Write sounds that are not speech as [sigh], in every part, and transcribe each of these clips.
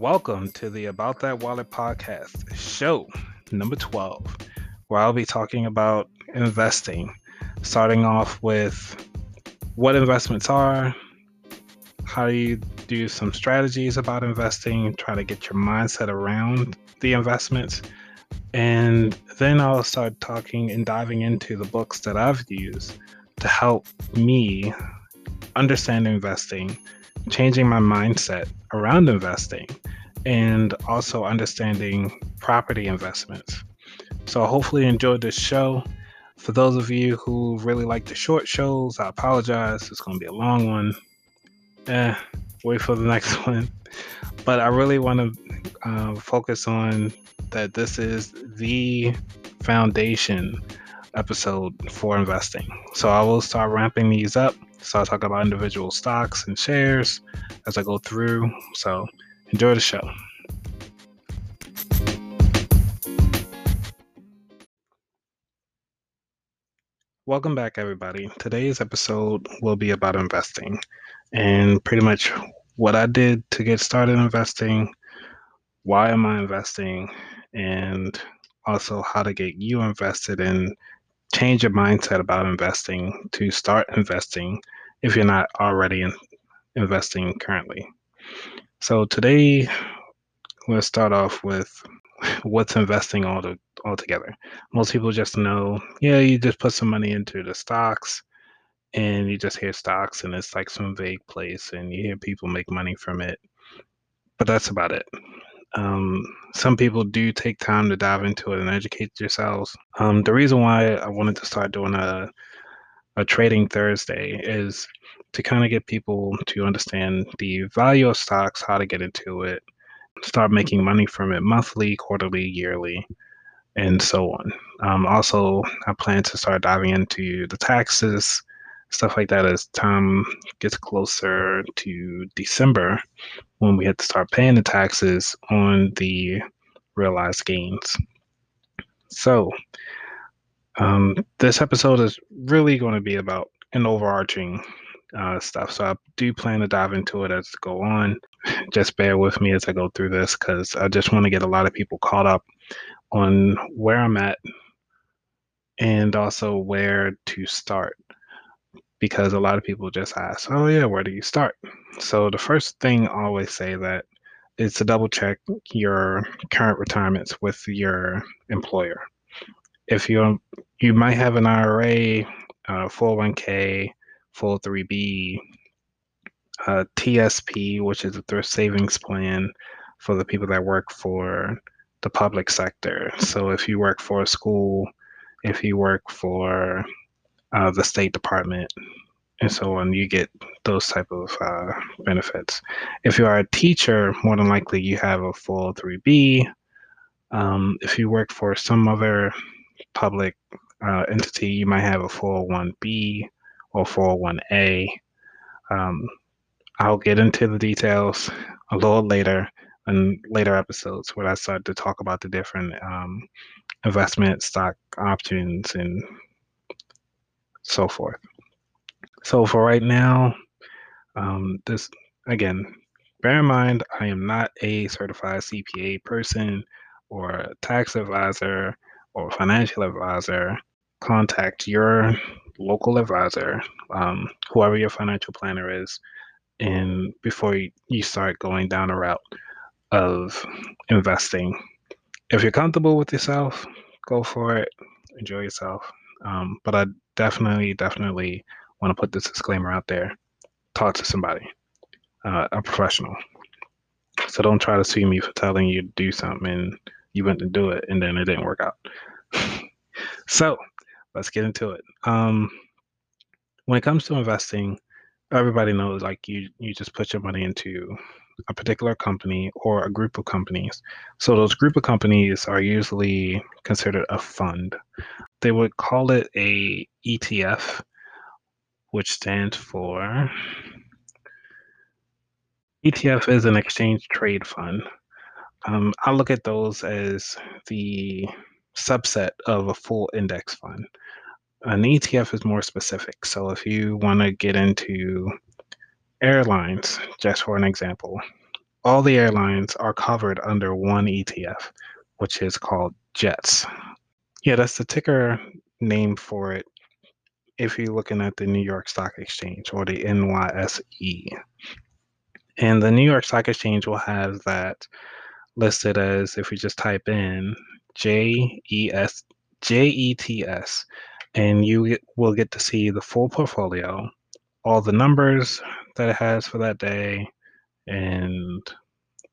Welcome to the About That Wallet podcast, show number 12, where I'll be talking about investing, starting off with what investments are, how do you do some strategies about investing, try to get your mindset around the investments, and then I'll start talking and diving into the books that I've used to help me understand investing, changing my mindset around investing, and also understanding property investments. So, hopefully, you enjoyed this show. For those of you who really like the short shows, I apologize. It's going to be a long one. Eh, wait for the [laughs] next one. But I really want to uh, focus on that this is the foundation episode for investing. So I will start ramping these up. So I'll talk about individual stocks and shares as I go through. So enjoy the show. Welcome back, everybody. Today's episode will be about investing and pretty much what I did to get started investing, why am I investing, and also how to get you invested and change your mindset about investing to start investing if you're not already in, investing currently. So today, let's start off with what's investing all to, altogether. Most people just know, yeah, you just put some money into the stocks and you just hear stocks and it's like some vague place and you hear people make money from it. But that's about it. Um, some people do take time to dive into it and educate yourselves. Um, the reason why I wanted to start doing a a trading Thursday is to kind of get people to understand the value of stocks, how to get into it, start making money from it monthly, quarterly, yearly, and so on. Um, also, I plan to start diving into the taxes, stuff like that as time gets closer to December when we have to start paying the taxes on the realized gains. So, um, this episode is really going to be about an overarching uh, stuff. So I do plan to dive into it as I go on. [sighs] Just bear with me as I go through this because I just want to get a lot of people caught up on where I'm at and also where to start. Because a lot of people just ask, oh, yeah, where do you start? So the first thing I always say that is to double check your current retirements with your employer. If you you might have an IRA, uh, 401k, 403b, uh, TSP, which is a thrift savings plan for the people that work for the public sector. So if you work for a school, if you work for uh, the State Department, and so on, you get those type of uh, benefits. If you are a teacher, more than likely you have a 403b. Um, if you work for some other public uh, entity, you might have a 401b or 401a. Um, I'll get into the details a little later in later episodes when I start to talk about the different um, investment stock options and so forth. So for right now, um, this again, bear in mind I am not a certified CPA person or tax advisor or financial advisor. Contact your local advisor, um, whoever your financial planner is, and before you start going down a route of investing. If you're comfortable with yourself, go for it. Enjoy yourself. Um, but I definitely, definitely want to put this disclaimer out there. Talk to somebody, uh, a professional. So don't try to sue me for telling you to do something and you went to do it and then it didn't work out. [laughs] so let's get into it. Um, when it comes to investing, everybody knows like you you just put your money into a particular company or a group of companies. So those group of companies are usually considered a fund. They would call it a ETF, which stands for ETF is an exchange trade fund. Um, I look at those as the subset of a full index fund. An ETF is more specific. So if you want to get into airlines, just for an example, all the airlines are covered under one ETF, which is called JETS. Yeah, that's the ticker name for it if you're looking at the New York Stock Exchange or the NYSE. And the New York Stock Exchange will have that listed as if we just type in J E S J E T S, and you will get to see the full portfolio, all the numbers that it has for that day, and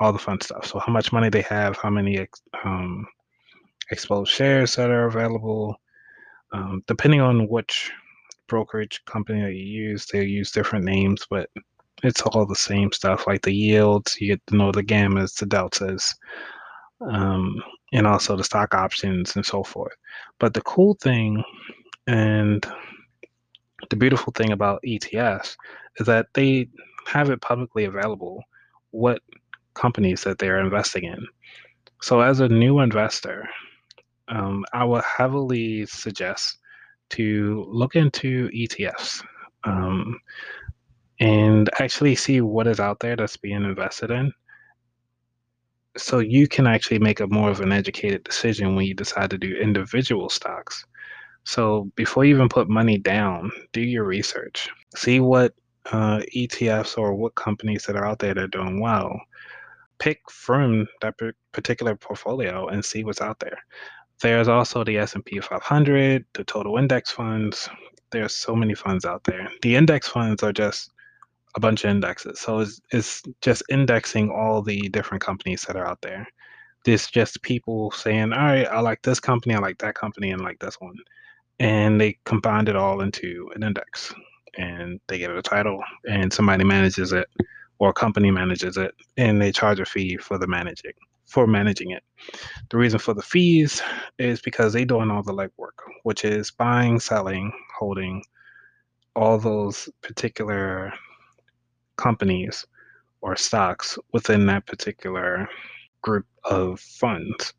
all the fun stuff. So how much money they have, how many um, exposed shares that are available, um, depending on which brokerage company that you use, they use different names, but it's all the same stuff like the yields. You get to know the gammas, the deltas, um, and also the stock options and so forth. But the cool thing and the beautiful thing about ETFs is that they have it publicly available what companies that they're investing in. So, as a new investor, um, I would heavily suggest to look into ETFs um, and actually see what is out there that's being invested in. So you can actually make a more of an educated decision when you decide to do individual stocks. So before you even put money down, do your research. See what uh, ETFs or what companies that are out there that are doing well. Pick from that particular portfolio and see what's out there. There's also the S&P 500, the total index funds. There's so many funds out there. The index funds are just a bunch of indexes. So it's, it's just indexing all the different companies that are out there. It's just people saying, all right, I like this company, I like that company, and like this one. And they combined it all into an index and they give it a title and somebody manages it or a company manages it and they charge a fee for the managing for managing it. The reason for the fees is because they're doing all the legwork, which is buying, selling, holding all those particular companies or stocks within that particular group of funds.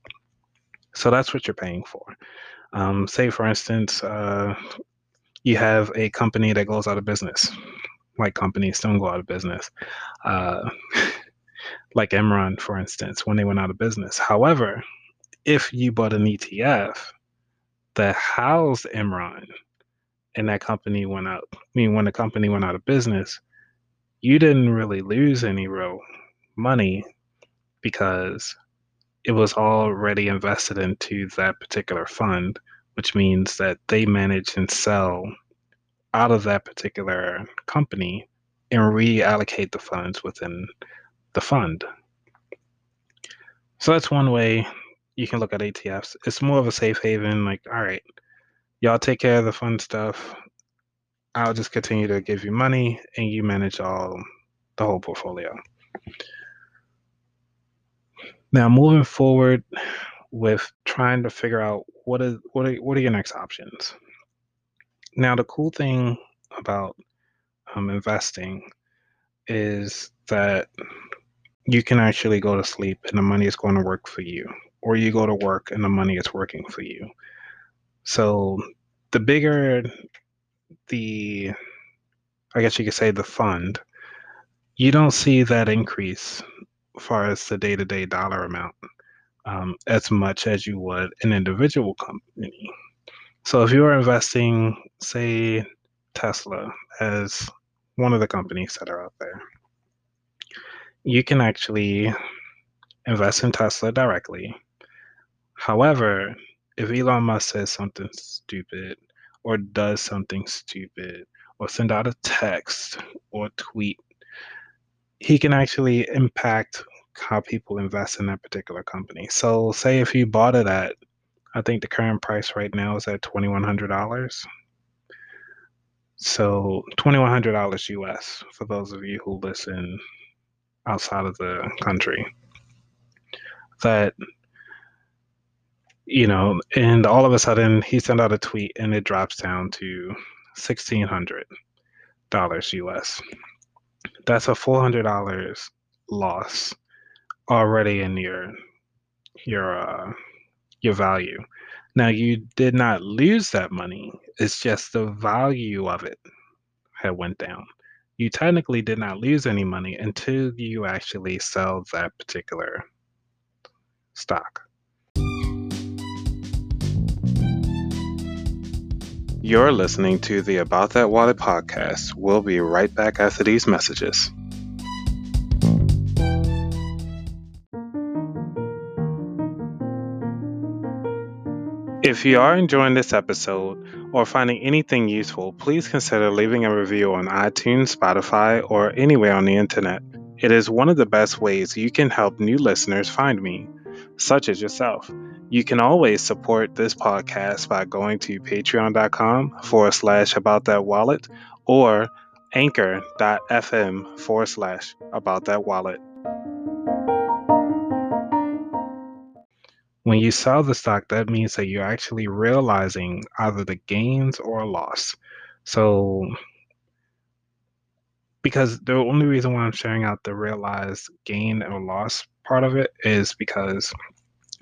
So that's what you're paying for. Um, say, for instance, uh, you have a company that goes out of business. Like companies don't go out of business. Uh, [laughs] like Enron, for instance, when they went out of business. However, if you bought an ETF that housed Enron and that company went out, I mean, when the company went out of business, you didn't really lose any real money because it was already invested into that particular fund, which means that they manage and sell out of that particular company and reallocate the funds within the fund. So that's one way you can look at ETFs. It's more of a safe haven, like, all right, y'all take care of the fun stuff. I'll just continue to give you money and you manage all the whole portfolio. Now moving forward with trying to figure out what is what are what are your next options. Now the cool thing about um, investing is that you can actually go to sleep and the money is going to work for you, or you go to work and the money is working for you. So the bigger the, I guess you could say the fund, you don't see that increase as far as the day to day dollar amount um, as much as you would an individual company. So if you're investing, say, Tesla as one of the companies that are out there, you can actually invest in Tesla directly. However, if Elon Musk says something stupid or does something stupid or send out a text or tweet, he can actually impact how people invest in that particular company. So, say if you bought it at, I think the current price right now is at $2,100. So, $2,100 US for those of you who listen outside of the country that you know and all of a sudden he sent out a tweet and it drops down to $1600 us that's a $400 loss already in your your uh your value. Now you did not lose that money. It's just the value of it had went down. You technically did not lose any money until you actually sell that particular stock. You're listening to the About That Wallet podcast. We'll be right back after these messages. If you are enjoying this episode or finding anything useful, please consider leaving a review on iTunes, Spotify, or anywhere on the internet. It is one of the best ways you can help new listeners find me, such as yourself. You can always support this podcast by going to patreon.com forward slash about that wallet or anchor.fm forward slash about that wallet. When you sell the stock, that means that you're actually realizing either the gains or loss. So, because the only reason why I'm sharing out the realized gain or loss part of it is because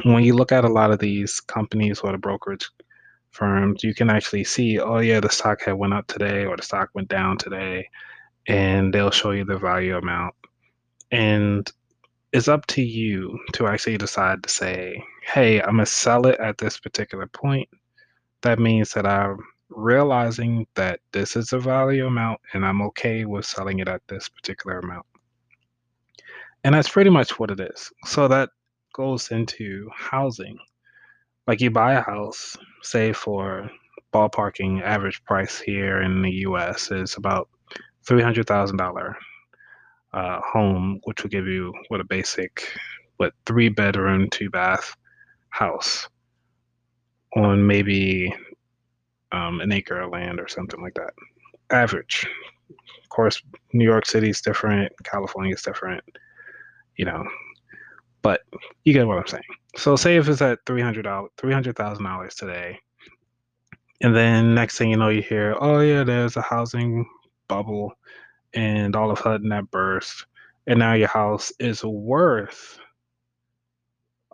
when you look at a lot of these companies or the brokerage firms, you can actually see, oh yeah, the stock had went up today or the stock went down today, and they'll show you the value amount. And it's up to you to actually decide to say, hey, I'm gonna sell it at this particular point. That means that I'm realizing that this is a value amount and I'm okay with selling it at this particular amount. And that's pretty much what it is. So that goes into housing. Like you buy a house, say for ballparking average price here in the US is about $300,000 uh, home, which will give you what a basic, what three bedroom, two bath house on maybe um, an acre of land or something like that. Average. Of course, New York City is different, California is different, you know, but you get what I'm saying. So say if it's at three hundred dollars, three hundred thousand dollars today, and then next thing you know, you hear, oh yeah, there's a housing bubble, and all of a sudden that burst, and now your house is worth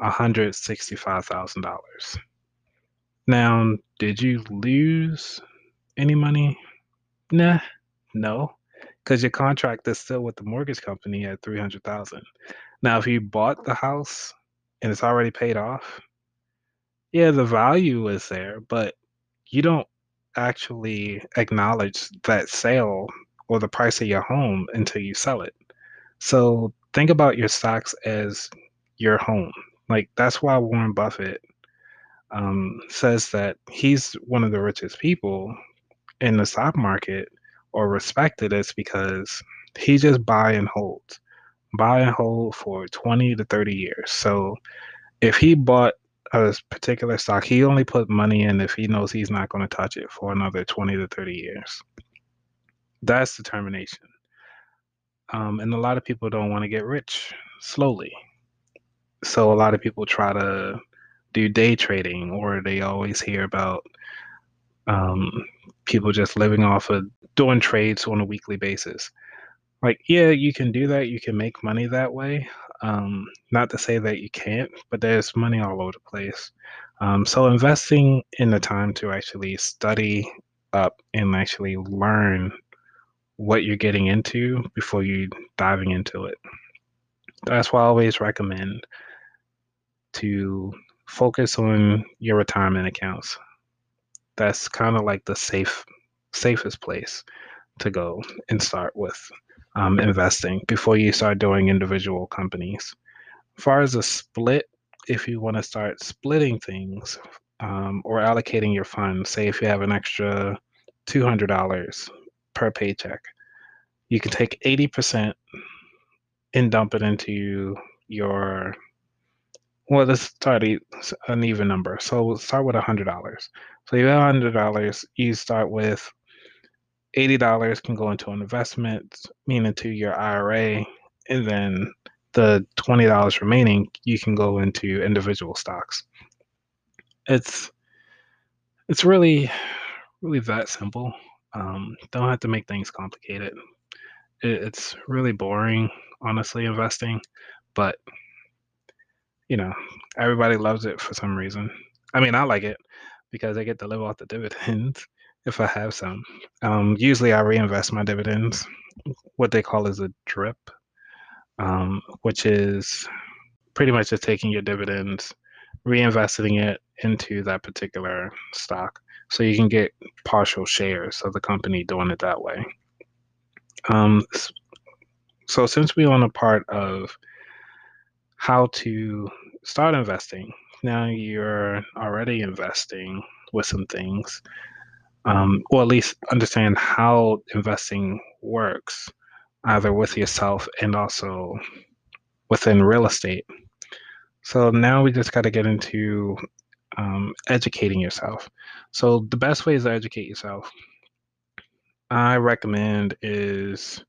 hundred sixty-five thousand dollars. Now, did you lose any money? Nah, no, because your contract is still with the mortgage company at three hundred thousand. Now, if you bought the house and it's already paid off, yeah, the value is there, but you don't actually acknowledge that sale or the price of your home until you sell it. So think about your stocks as your home. Like that's why Warren Buffett um, says that he's one of the richest people in the stock market or respected is because he just buy and holds buy and hold for 20 to 30 years. So if he bought a particular stock, he only put money in if he knows he's not going to touch it for another 20 to 30 years. That's determination. Um, and a lot of people don't want to get rich slowly. So a lot of people try to do day trading, or they always hear about um, people just living off of doing trades on a weekly basis. Like yeah you can do that you can make money that way um, not to say that you can't but there's money all over the place. Um, so investing in the time to actually study up and actually learn what you're getting into before you diving into it. That's why i always recommend to focus on your retirement accounts that's kind of like the safe safest place to go and start with um, investing before you start doing individual companies. As far as a split, if you want to start splitting things um, or allocating your funds, say if you have an extra $200 per paycheck, you can take 80% and dump it into your well let's start an even number so we'll start with $100 so you have $100 you start with $80 can go into an investment, meaning to your IRA, and then the $20 remaining you can go into individual stocks. It's it's really really that simple. Um, don't have to make things complicated. It, it's really boring, honestly, investing, but you know, everybody loves it for some reason. I mean, I like it because I get to live off the dividends [laughs] if I have some. Um, usually I reinvest my dividends what they call is a drip, um, which is pretty much just taking your dividends, reinvesting it into that particular stock. So you can get partial shares of the company doing it that way. Um, so since we're on a part of how to start investing, now you're already investing with some things, um, or at least understand how investing works, either with yourself and also within real estate. So now we just got to get into um, educating yourself. So the best ways to educate yourself, I recommend, is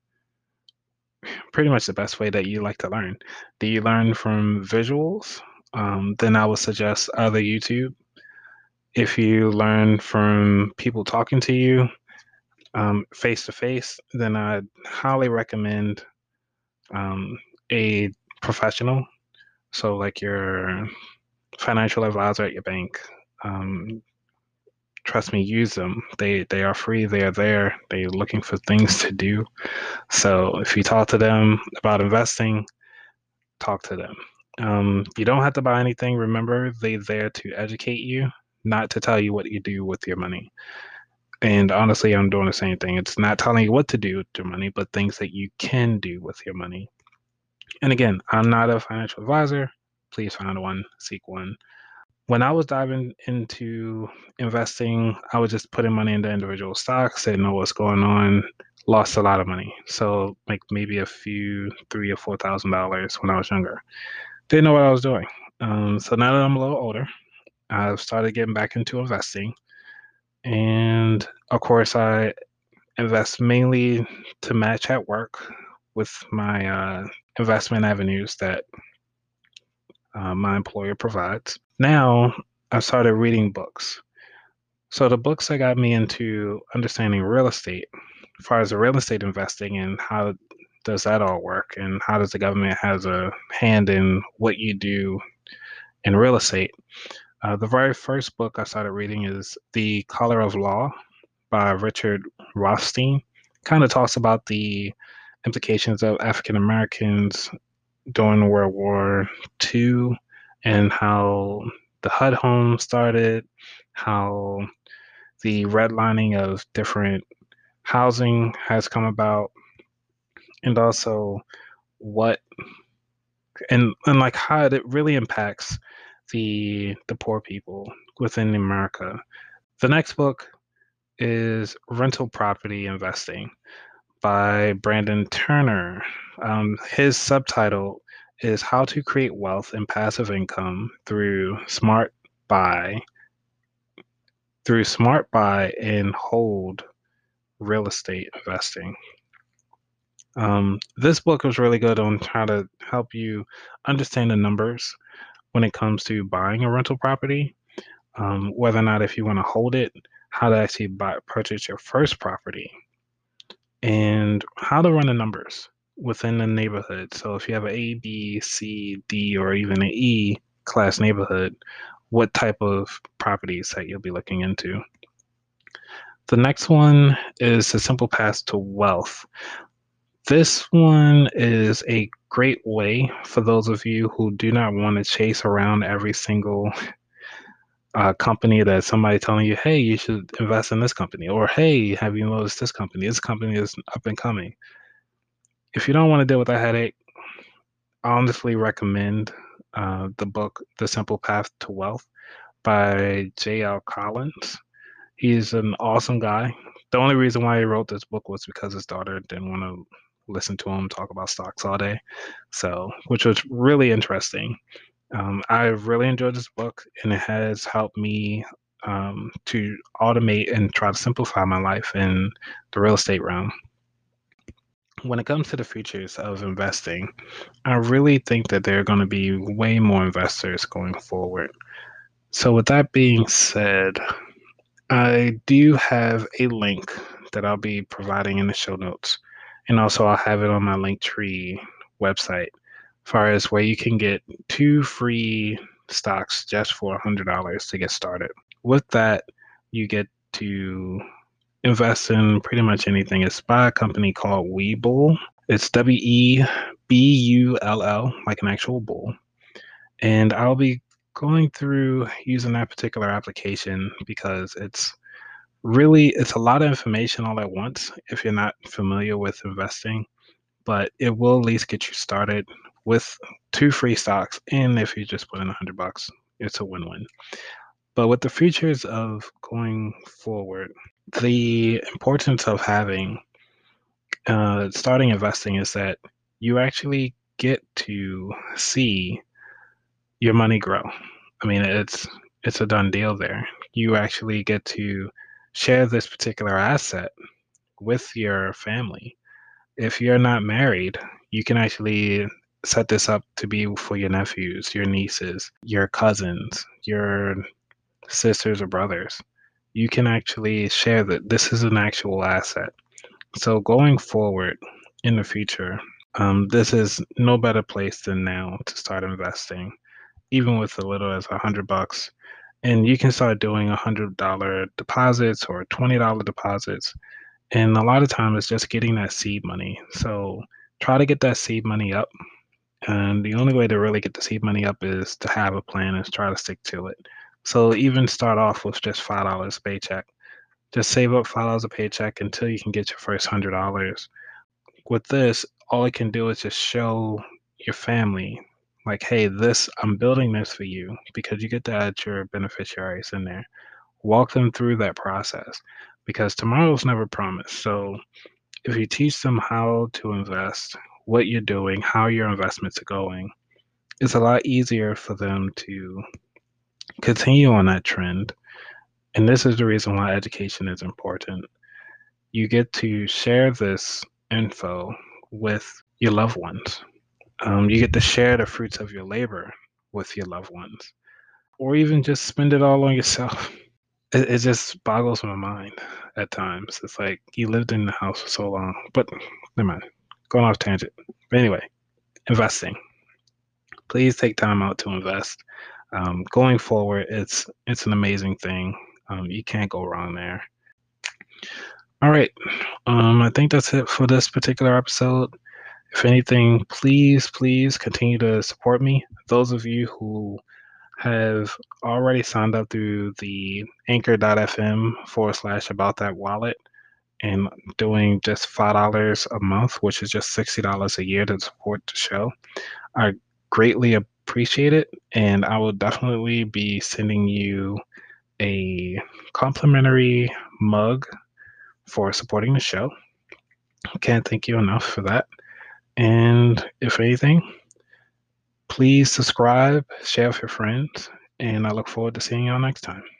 pretty much the best way that you like to learn. Do you learn from visuals? Um, then I would suggest other YouTube. If you learn from people talking to you face to face, then I highly recommend um, a professional. So, like your financial advisor at your bank. Um, trust me, use them. They they are free. They are there. They're looking for things to do. So if you talk to them about investing, talk to them. Um, you don't have to buy anything. Remember, they're there to educate you, not to tell you what you do with your money. And honestly, I'm doing the same thing. It's not telling you what to do with your money, but things that you can do with your money. And again, I'm not a financial advisor. Please find one, seek one when I was diving into investing, I was just putting money into individual stocks, didn't know what's going on, lost a lot of money. So like maybe a few three or four thousand dollars when I was younger. Didn't know what I was doing. Um, so now that I'm a little older, I've started getting back into investing. And of course I invest mainly to match at work with my uh, investment avenues that uh, my employer provides now I started reading books. So the books that got me into understanding real estate, as far as the real estate investing and how does that all work and how does the government has a hand in what you do in real estate. Uh, the very first book I started reading is The Color of Law by Richard Rothstein. Kind of talks about the implications of African Americans during World War II and how the HUD home started, how the redlining of different housing has come about, and also what and and like how it really impacts the the poor people within America. The next book is Rental Property Investing by Brandon Turner. Um, his subtitle is how to create wealth and passive income through smart buy through smart buy and hold real estate investing. Um, this book was really good on how to help you understand the numbers when it comes to buying a rental property, um, whether or not if you want to hold it, how to actually buy purchase your first property, and how to run the numbers within the neighborhood. So if you have an A, B, C, D, or even an E class neighborhood, what type of properties that you'll be looking into. The next one is a simple path to wealth. This one is a great way for those of you who do not want to chase around every single uh, company that somebody telling you, hey, you should invest in this company, or hey, have you noticed this company? This company is up and coming if you don't want to deal with that headache, I honestly recommend uh, the book The Simple Path to Wealth by J.L. Collins. He's an awesome guy. The only reason why he wrote this book was because his daughter didn't want to listen to him talk about stocks all day. So, which was really interesting. Um, I have really enjoyed this book, and it has helped me um, to automate and try to simplify my life in the real estate realm when it comes to the futures of investing, I really think that there are going to be way more investors going forward. So, with that being said, I do have a link that I'll be providing in the show notes. And also, I'll have it on my Linktree website, far as where you can get two free stocks just for $100 to get started. With that, you get to invest in pretty much anything. It's by a company called Webull. It's W E B U L L, like an actual bull. And I'll be going through using that particular application because it's really it's a lot of information all at once if you're not familiar with investing but it will at least get you started with two free stocks and if you just put in a hundred bucks it's a win-win. But with the features of going forward the importance of having uh, starting investing is that you actually get to see your money grow. I mean it's it's a done deal there. You actually get to share this particular asset with your family. If you're not married, you can actually set this up to be for your nephews, your nieces, your cousins, your sisters or brothers. You can actually share that this is an actual asset. So going forward in the future, um, this is no better place than now to start investing, even with a little as a hundred bucks and you can start doing a hundred dollar deposits or twenty dollar deposits and a lot of times it's just getting that seed money. So try to get that seed money up. And the only way to really get the seed money up is to have a plan and try to stick to it. So even start off with just five dollars paycheck. Just save up five dollars a paycheck until you can get your first hundred dollars. With this all it can do is just show your family like, hey, this, I'm building this for you because you get to add your beneficiaries in there. Walk them through that process because tomorrow's never promised. So if you teach them how to invest, what you're doing, how your investments are going, it's a lot easier for them to continue on that trend. And this is the reason why education is important. You get to share this info with your loved ones um, you get to share the fruits of your labor with your loved ones, or even just spend it all on yourself. It, it just boggles my mind at times. It's like you lived in the house for so long, but never mind. Going off tangent. But anyway, investing. Please take time out to invest. Um, going forward, it's it's an amazing thing. Um, you can't go wrong there. All right. Um, I think that's it for this particular episode. If anything, please, please continue to support me. Those of you who have already signed up through the anchor.fm forward slash about that wallet and doing just $5 a month, which is just $60 a year to support the show, I greatly appreciate it. And I will definitely be sending you a complimentary mug for supporting the show. Can't thank you enough for that. And if anything, please subscribe, share with your friends, and I look forward to seeing y'all next time.